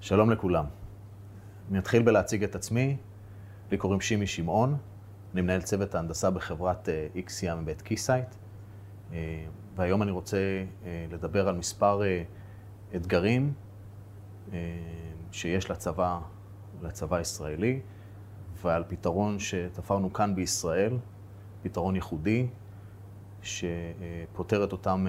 שלום לכולם. אני אתחיל בלהציג את עצמי. לי קוראים שימי שמעון, אני מנהל צוות ההנדסה בחברת איקסיה מבית קיסייט, והיום אני רוצה אה, לדבר על מספר אה, אתגרים אה, שיש לצבא, לצבא הישראלי, ועל פתרון שתפרנו כאן בישראל, פתרון ייחודי, שפותר את אותם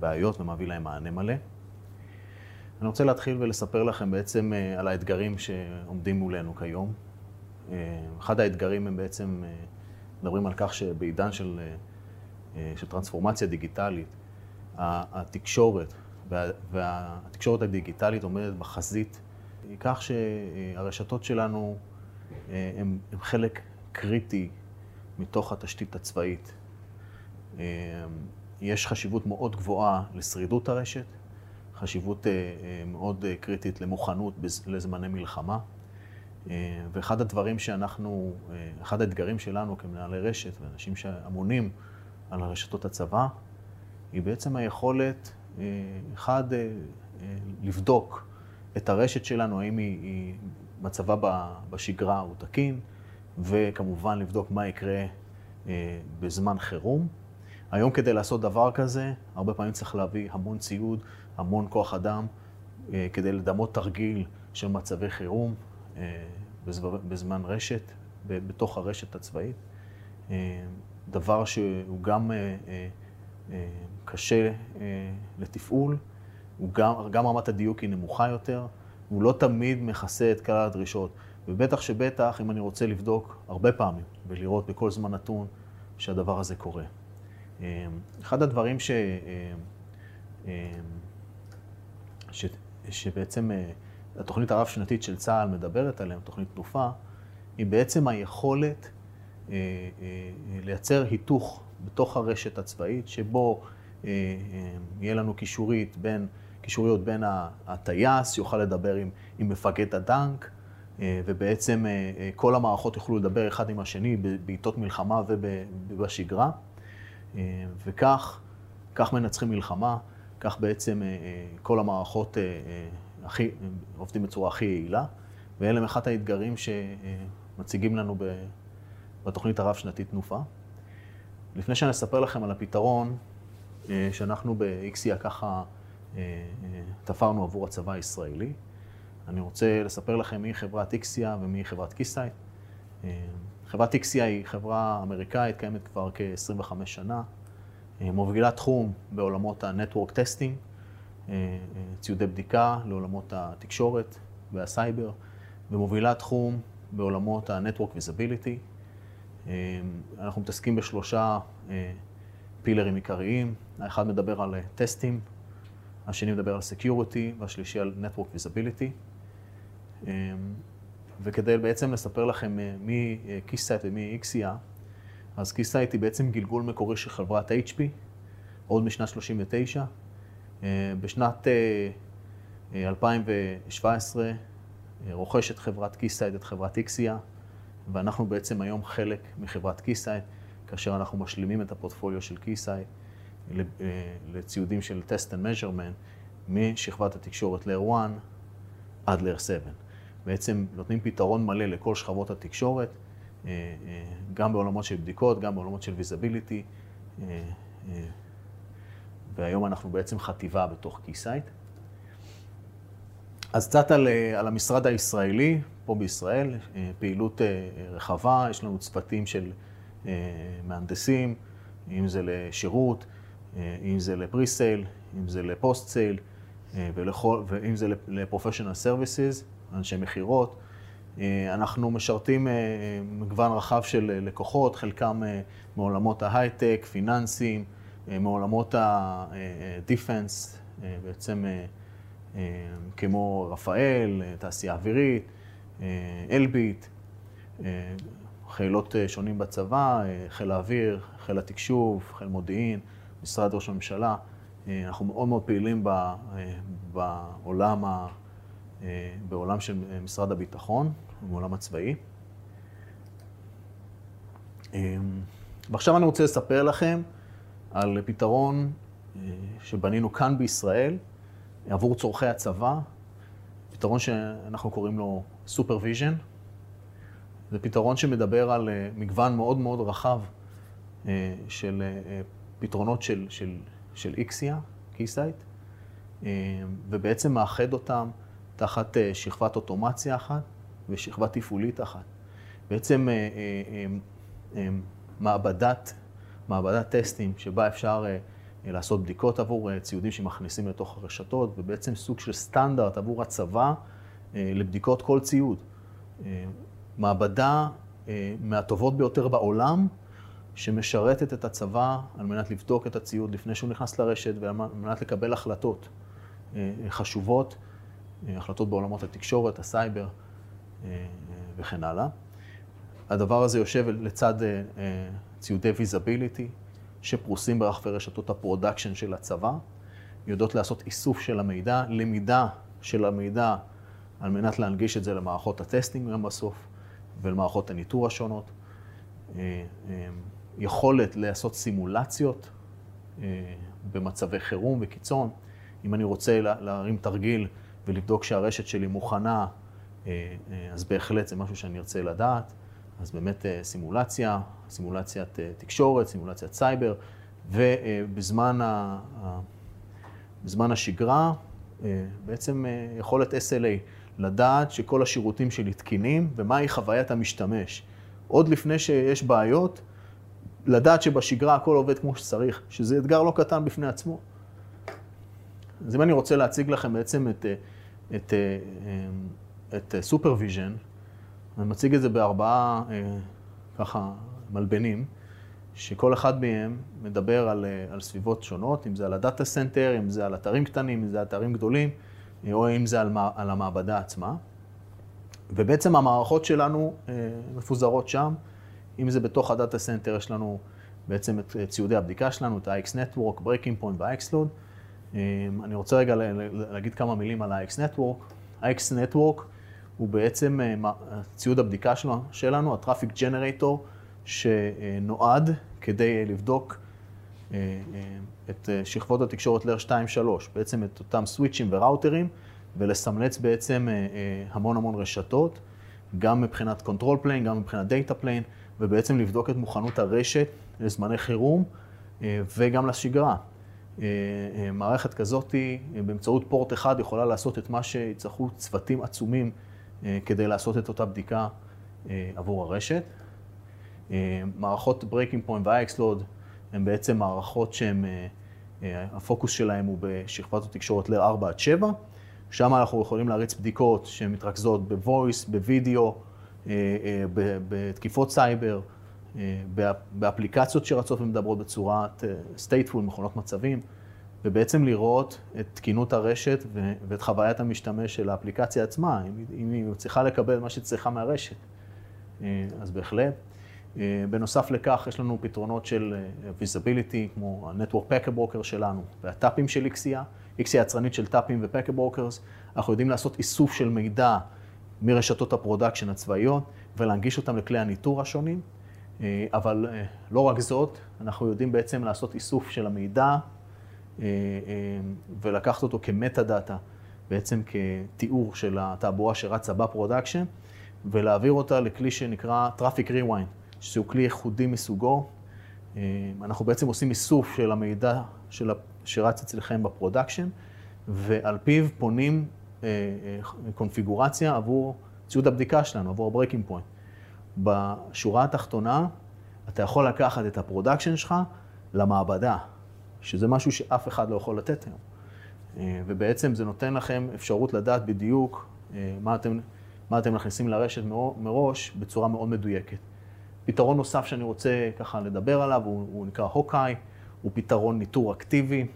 בעיות ומביא להם מענה מלא. אני רוצה להתחיל ולספר לכם בעצם על האתגרים שעומדים מולנו כיום. אחד האתגרים הם בעצם, מדברים על כך שבעידן של, של טרנספורמציה דיגיטלית, התקשורת והתקשורת הדיגיטלית עומדת בחזית, כך שהרשתות שלנו הם, הם חלק קריטי מתוך התשתית הצבאית. יש חשיבות מאוד גבוהה לשרידות הרשת, חשיבות מאוד קריטית למוכנות לזמני מלחמה. ואחד הדברים שאנחנו, אחד האתגרים שלנו כמנהלי רשת ואנשים שאמונים על הרשתות הצבא, היא בעצם היכולת, אחד, לבדוק את הרשת שלנו, האם היא, היא מצבה בשגרה הוא תקין, וכמובן לבדוק מה יקרה בזמן חירום. היום כדי לעשות דבר כזה, הרבה פעמים צריך להביא המון ציוד, המון כוח אדם, כדי לדמות תרגיל של מצבי חירום בזמן רשת, בתוך הרשת הצבאית. דבר שהוא גם קשה לתפעול, גם, גם רמת הדיוק היא נמוכה יותר, הוא לא תמיד מכסה את כלל הדרישות. ובטח שבטח, אם אני רוצה לבדוק הרבה פעמים ולראות בכל זמן נתון שהדבר הזה קורה. אחד הדברים ש... ש... שבעצם התוכנית הרב-שנתית של צה"ל מדברת עליהם, תוכנית תנופה, היא בעצם היכולת לייצר היתוך בתוך הרשת הצבאית, שבו יהיה לנו קישורית בין, קישוריות בין הטייס, יוכל לדבר עם, עם מפקד הדנק, ובעצם כל המערכות יוכלו לדבר אחד עם השני בעיתות מלחמה ובשגרה. וכך, כך מנצחים מלחמה, כך בעצם כל המערכות הכי, עובדים בצורה הכי יעילה, ואלה הם אחד האתגרים שמציגים לנו בתוכנית הרב-שנתית תנופה. לפני שאני אספר לכם על הפתרון שאנחנו באיקסיה ככה תפרנו עבור הצבא הישראלי, אני רוצה לספר לכם מי חברת איקסיה ומי חברת קיסייט. חברת איקסיה היא חברה אמריקאית, קיימת כבר כ-25 שנה, מובילה תחום בעולמות ה-Network Testing, ציודי בדיקה לעולמות התקשורת והסייבר, ומובילה תחום בעולמות ה-Network Visibility. אנחנו מתעסקים בשלושה פילרים עיקריים, האחד מדבר על טסטים, השני מדבר על Security והשלישי על Network Visibility. וכדי בעצם לספר לכם מי קיסייט ומי איקסיה, אז קיסייט היא בעצם גלגול מקורי של חברת HP, עוד משנת 39. בשנת 2017 רוכשת חברת Keysight את חברת Ixia, ואנחנו בעצם היום חלק מחברת Keysight, כאשר אנחנו משלימים את הפורטפוליו של Keysight לציודים של Test and Measurement, משכבת התקשורת layer 1 עד layer 7. בעצם נותנים פתרון מלא לכל שכבות התקשורת, גם בעולמות של בדיקות, גם בעולמות של visibility, והיום אנחנו בעצם חטיבה בתוך Keysight. אז קצת על, על המשרד הישראלי, פה בישראל, פעילות רחבה, יש לנו צוותים של מהנדסים, אם זה לשירות, אם זה ל presale, אם זה ל post-sale, ואם זה ל professional services, אנשי מכירות. אנחנו משרתים מגוון רחב של לקוחות, חלקם מעולמות ההייטק, פיננסים, מעולמות הדיפנס, בעצם כמו רפאל, תעשייה אווירית, אלביט, חילות שונים בצבא, חיל האוויר, חיל התקשוב, חיל מודיעין, משרד ראש הממשלה. אנחנו מאוד מאוד פעילים בעולם, ה... בעולם של משרד הביטחון, בעולם הצבאי. ועכשיו אני רוצה לספר לכם על פתרון שבנינו כאן בישראל עבור צורכי הצבא, פתרון שאנחנו קוראים לו Supervision. זה פתרון שמדבר על מגוון מאוד מאוד רחב של פתרונות של, של, של Ixia, Keysight, ובעצם מאחד אותם תחת שכבת אוטומציה אחת ושכבה תפעולית אחת. בעצם מעבדת, מעבדת טסטים שבה אפשר לעשות בדיקות עבור ציודים שמכניסים לתוך הרשתות, ובעצם סוג של סטנדרט עבור הצבא לבדיקות כל ציוד. מעבדה מהטובות ביותר בעולם, שמשרתת את הצבא על מנת לבדוק את הציוד לפני שהוא נכנס לרשת ועל מנת לקבל החלטות חשובות, החלטות בעולמות התקשורת, הסייבר וכן הלאה. הדבר הזה יושב לצד ציודי visibility, שפרוסים ברחבי רשתות ה production של הצבא, יודעות לעשות איסוף של המידע, למידה של המידע על מנת להנגיש את זה למערכות ה testing גם בסוף ולמערכות הניטור השונות. יכולת לעשות סימולציות במצבי חירום וקיצון. אם אני רוצה להרים תרגיל ולבדוק שהרשת שלי מוכנה, אז בהחלט זה משהו שאני ארצה לדעת. אז באמת סימולציה, סימולציית תקשורת, סימולציית סייבר, ובזמן השגרה, בעצם יכולת SLA, לדעת שכל השירותים שלי תקינים ומהי חוויית המשתמש. עוד לפני שיש בעיות, לדעת שבשגרה הכל עובד כמו שצריך, שזה אתגר לא קטן בפני עצמו. אז אם אני רוצה להציג לכם בעצם את, את, את Supervision, אני מציג את זה בארבעה ככה מלבנים, שכל אחד מהם מדבר על, על סביבות שונות, אם זה על ה data center, אם זה על אתרים קטנים, אם זה אתרים גדולים, או אם זה על, על המעבדה עצמה. ובעצם המערכות שלנו מפוזרות שם. אם זה בתוך ה data center, יש לנו בעצם את ציודי הבדיקה שלנו, את ה-IxNetwork, BreakingPoint וה-IxLoad. אני רוצה רגע להגיד כמה מילים על ה-IxNetwork. ה-IxNetwork הוא בעצם ציוד הבדיקה שלנו, ה-Traffic Generator, שנועד כדי לבדוק את שכבות התקשורת layer 2 3 בעצם את אותם סוויצ'ים וראוטרים, ולסמלץ בעצם המון המון רשתות, גם מבחינת Control Plane, גם מבחינת Data Plane. ובעצם לבדוק את מוכנות הרשת לזמני חירום וגם לשגרה. מערכת כזאת, באמצעות פורט אחד, יכולה לעשות את מה שיצטרכו צוותים עצומים כדי לעשות את אותה בדיקה עבור הרשת. מערכות Breaking Point וה-Xload הן בעצם מערכות שהן, הפוקוס שלהן הוא בשכבת התקשורת ל-4 עד 7. שם אנחנו יכולים להריץ בדיקות שהן מתרכזות ב-voice, בווידאו, בתקיפות סייבר, באפליקציות שרצות ומדברות בצורת stateful, מכונות מצבים, ובעצם לראות את תקינות הרשת ואת חוויית המשתמש של האפליקציה עצמה, אם היא צריכה לקבל מה שצריכה מהרשת. אז בהחלט. בנוסף לכך, יש לנו פתרונות של visibility, כמו ה- Network Packet Broker שלנו, והטאפים של Ixia, Ixia יצרנית של טאפים ו- Packet Brokers. אנחנו יודעים לעשות איסוף של מידע מרשתות ה production הצבאיות ולהנגיש אותם לכלי הניטור השונים. אבל לא רק זאת, אנחנו יודעים בעצם לעשות איסוף של המידע ולקחת אותו כ metadata, בעצם כתיאור של התעבורה שרצה ב production, ולהעביר אותה לכלי שנקרא Traffic Rewind, שהוא כלי ייחודי מסוגו. אנחנו בעצם עושים איסוף של המידע של שרץ אצלכם ב production, ועל פיו בונים קונפיגורציה עבור ציוד הבדיקה שלנו, עבור ה- BreakingPoint. בשורה התחתונה, אתה יכול לקחת את ה production שלך למעבדה, שזה משהו שאף אחד לא יכול לתת היום. ובעצם זה נותן לכם אפשרות לדעת בדיוק מה אתם, מה אתם מכניסים לרשת מראש בצורה מאוד מדויקת. פתרון נוסף שאני רוצה ככה לדבר עליו, הוא, הוא נקרא הוקאי, הוא פתרון ניטור אקטיבי,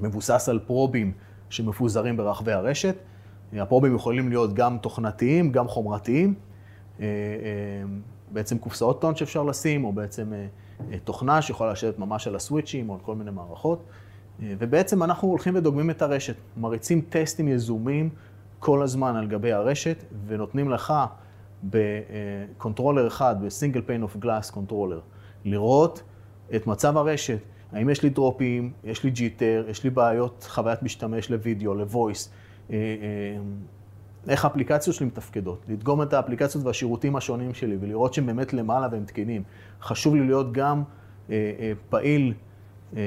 מבוסס על פרובים שמפוזרים ברחבי הרשת. הפרובים יכולים להיות גם תוכנתיים, גם חומרתיים. בעצם קופסאות טון שאפשר לשים, או בעצם תוכנה שיכולה לשבת ממש על הסוויצ'ים, או על כל מיני מערכות. ובעצם אנחנו הולכים ודוגמים את הרשת, מריצים טסטים יזומים כל הזמן על גבי הרשת, ונותנים לך ב controller אחד, ב single pane of glass controller, לראות את מצב הרשת. האם יש לי drop ים, יש לי jitter, יש לי בעיות חוויית משתמש לוידאו, ל voice, איך האפליקציות שלי מתפקדות, לדגום את האפליקציות והשירותים השונים שלי ולראות שהם באמת למעלה והם תקינים. חשוב לי להיות גם אה, אה, פעיל אה,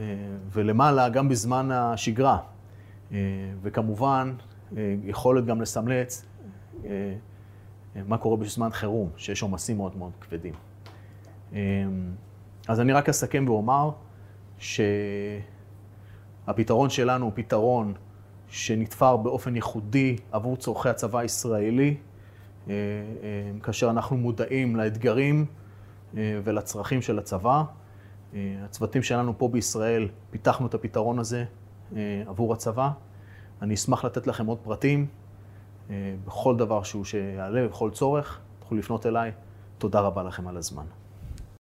אה, ולמעלה גם בזמן השגרה. אה, וכמובן, אה, יכולת גם לסמלץ אה, אה, מה קורה בזמן חירום, שיש עומסים מאוד מאוד כבדים. אה, אז אני רק אסכם ואומר שהפתרון שלנו הוא פתרון שנתפר באופן ייחודי עבור צורכי הצבא הישראלי, אה, אה, כאשר אנחנו מודעים לאתגרים אה, ולצרכים של הצבא. הצוותים שלנו פה בישראל, פיתחנו את הפתרון הזה עבור הצבא. אני אשמח לתת לכם עוד פרטים בכל דבר שהוא שיעלה, בכל צורך. תוכלו לפנות אליי. תודה רבה לכם על הזמן.